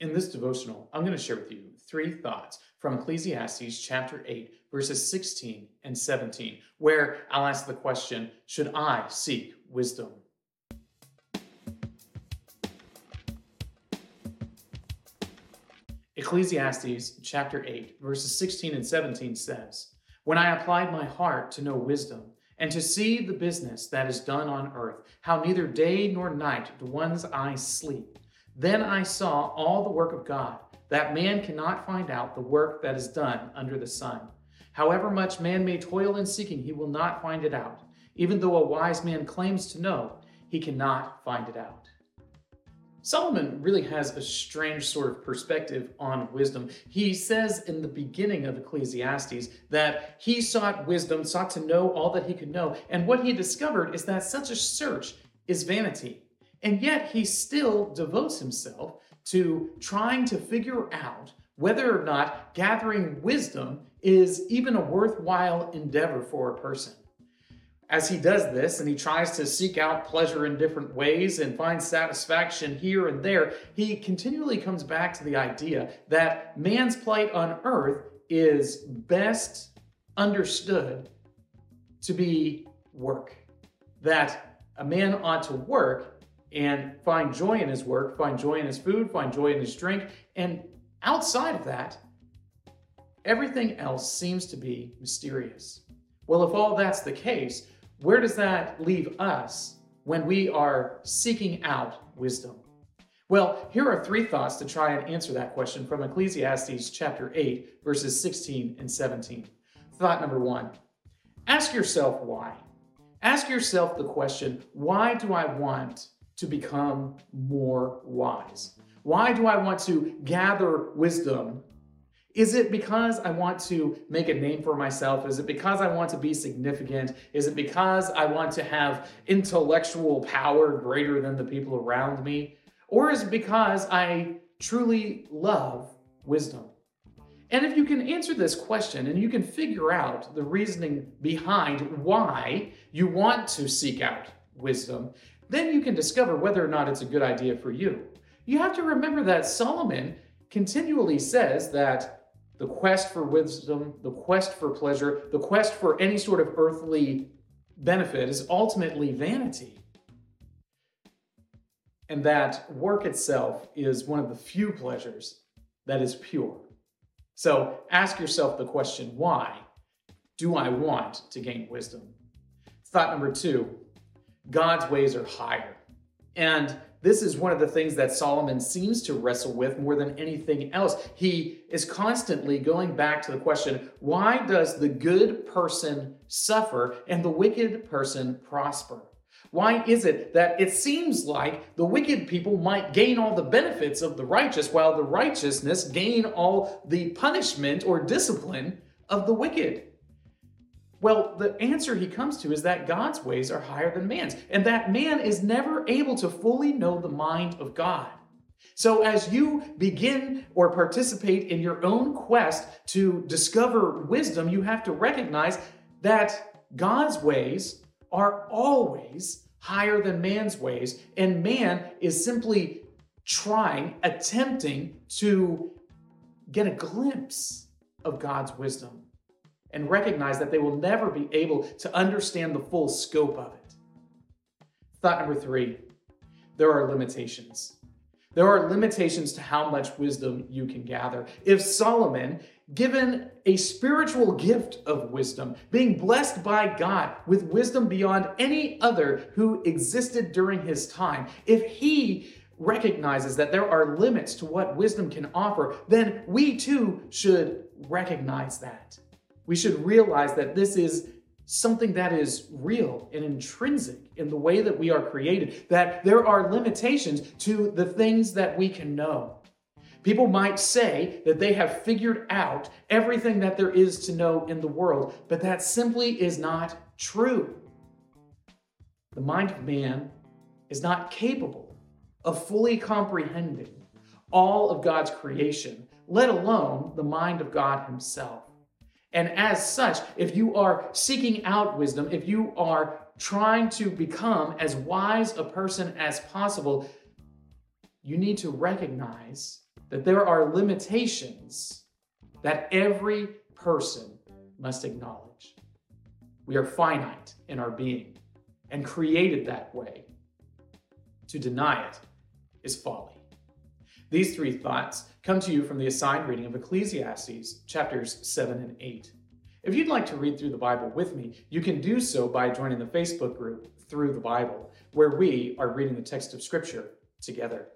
In this devotional, I'm going to share with you three thoughts from Ecclesiastes chapter 8, verses 16 and 17, where I'll ask the question Should I seek wisdom? Ecclesiastes chapter 8, verses 16 and 17 says, When I applied my heart to know wisdom, and to see the business that is done on earth, how neither day nor night do one's eyes sleep, then I saw all the work of God, that man cannot find out the work that is done under the sun. However much man may toil in seeking, he will not find it out. Even though a wise man claims to know, he cannot find it out. Solomon really has a strange sort of perspective on wisdom. He says in the beginning of Ecclesiastes that he sought wisdom, sought to know all that he could know, and what he discovered is that such a search is vanity. And yet he still devotes himself to trying to figure out whether or not gathering wisdom is even a worthwhile endeavor for a person. As he does this and he tries to seek out pleasure in different ways and find satisfaction here and there, he continually comes back to the idea that man's plight on earth is best understood to be work. That a man ought to work and find joy in his work, find joy in his food, find joy in his drink. And outside of that, everything else seems to be mysterious. Well, if all that's the case, where does that leave us when we are seeking out wisdom? Well, here are three thoughts to try and answer that question from Ecclesiastes chapter 8, verses 16 and 17. Thought number one ask yourself why. Ask yourself the question why do I want to become more wise? Why do I want to gather wisdom? Is it because I want to make a name for myself? Is it because I want to be significant? Is it because I want to have intellectual power greater than the people around me? Or is it because I truly love wisdom? And if you can answer this question and you can figure out the reasoning behind why you want to seek out wisdom, then you can discover whether or not it's a good idea for you. You have to remember that Solomon continually says that the quest for wisdom, the quest for pleasure, the quest for any sort of earthly benefit is ultimately vanity. And that work itself is one of the few pleasures that is pure. So ask yourself the question why do I want to gain wisdom? Thought number two God's ways are higher. And this is one of the things that Solomon seems to wrestle with more than anything else. He is constantly going back to the question why does the good person suffer and the wicked person prosper? Why is it that it seems like the wicked people might gain all the benefits of the righteous while the righteousness gain all the punishment or discipline of the wicked? Well, the answer he comes to is that God's ways are higher than man's, and that man is never able to fully know the mind of God. So, as you begin or participate in your own quest to discover wisdom, you have to recognize that God's ways are always higher than man's ways, and man is simply trying, attempting to get a glimpse of God's wisdom and recognize that they will never be able to understand the full scope of it. Thought number three there are limitations. There are limitations to how much wisdom you can gather. If Solomon, given a spiritual gift of wisdom, being blessed by God with wisdom beyond any other who existed during his time, if he recognizes that there are limits to what wisdom can offer, then we too should recognize that we should realize that this is something that is real and intrinsic in the way that we are created, that there are limitations to the things that we can know. People might say that they have figured out everything that there is to know in the world, but that simply is not true. The mind of man is not capable of fully comprehending all of God's creation, let alone the mind of God Himself. And as such, if you are seeking out wisdom, if you are trying to become as wise a person as possible, you need to recognize that there are limitations that every person must acknowledge. We are finite in our being and created that way. To deny it is folly. These three thoughts come to you from the assigned reading of Ecclesiastes chapters 7 and 8. If you'd like to read through the Bible with me, you can do so by joining the Facebook group Through the Bible, where we are reading the text of Scripture together.